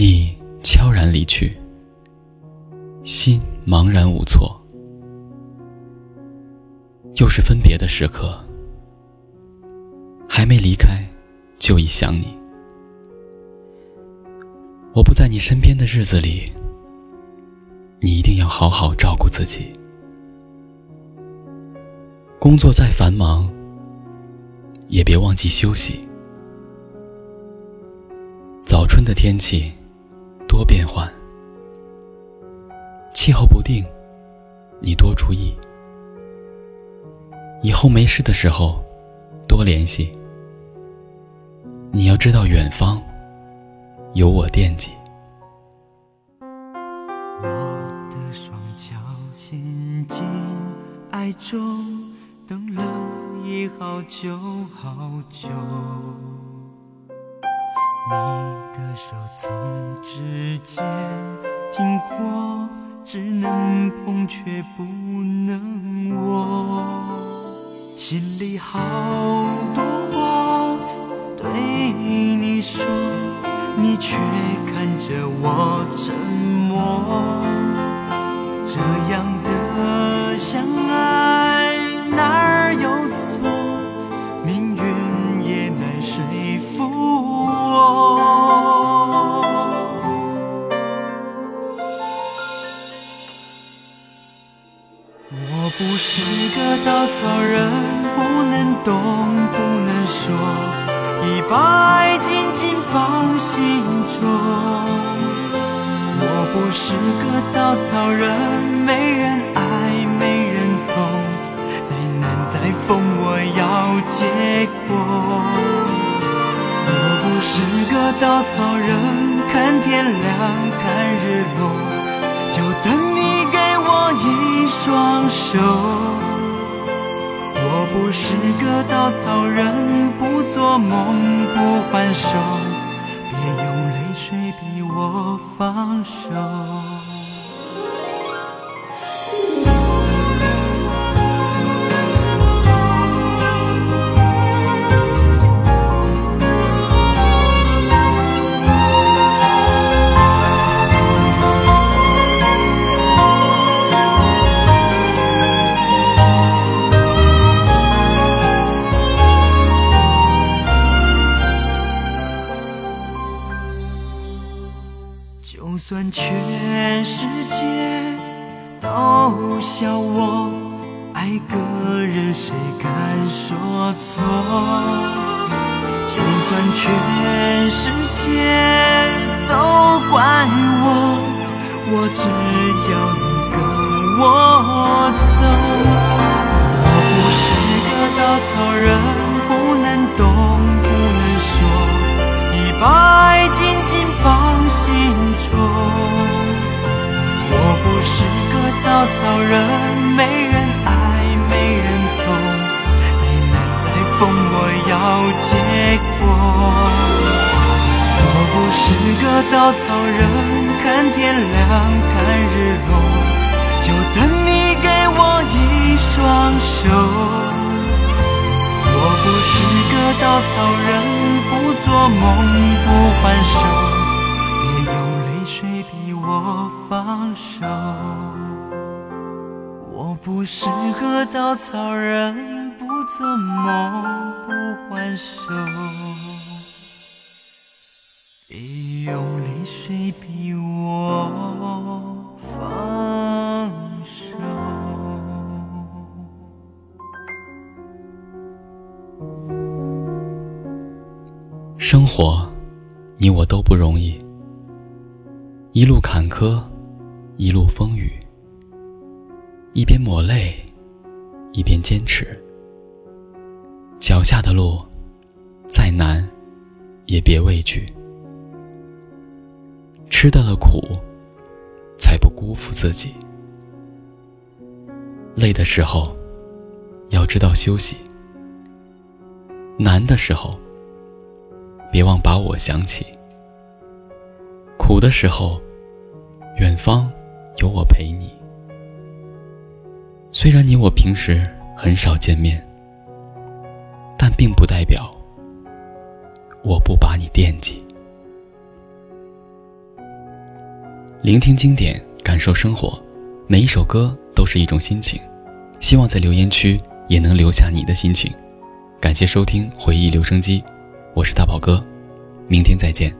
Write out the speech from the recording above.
你悄然离去，心茫然无措。又是分别的时刻，还没离开，就已想你。我不在你身边的日子里，你一定要好好照顾自己。工作再繁忙，也别忘记休息。早春的天气多变换，气候不定，你多注意。以后没事的时候，多联系。你要知道，远方有我惦记。我的双脚陷进爱中，等了已好久好久。手从指尖经过，只能碰却不能握。心里好多话对你说，你却看着我沉默。这样的相爱哪儿有错？命运也难说服。是个稻草人，不能动，不能说，已把爱紧紧放心中。我不是个稻草人，没人爱，没人懂，再难再疯，我要结果。我不是个稻草人，看天亮，看日落，就等你一双手。我不是个稻草人，不做梦，不还手，别用泪水逼我放手。全世界都笑我爱个人，谁敢说错？就算全世界都怪我，我只要你跟我走。稻草人，没人爱，没人懂，再难再疯，我要结果。我不是个稻草人，看天亮，看日落，就等你给我一双手。我不是个稻草人，不做梦，不还手，别用泪水逼我放手。不是个稻草人，不做梦，不还手，别用泪水逼我放手。生活，你我都不容易，一路坎坷，一路风雨，一边抹泪，一边坚持。脚下的路再难，也别畏惧。吃得了苦，才不辜负自己。累的时候，要知道休息；难的时候，别忘把我想起。苦的时候，远方有我陪你。虽然你我平时很少见面，但并不代表我不把你惦记。聆听经典，感受生活，每一首歌都是一种心情。希望在留言区也能留下你的心情。感谢收听回忆留声机，我是大宝哥，明天再见。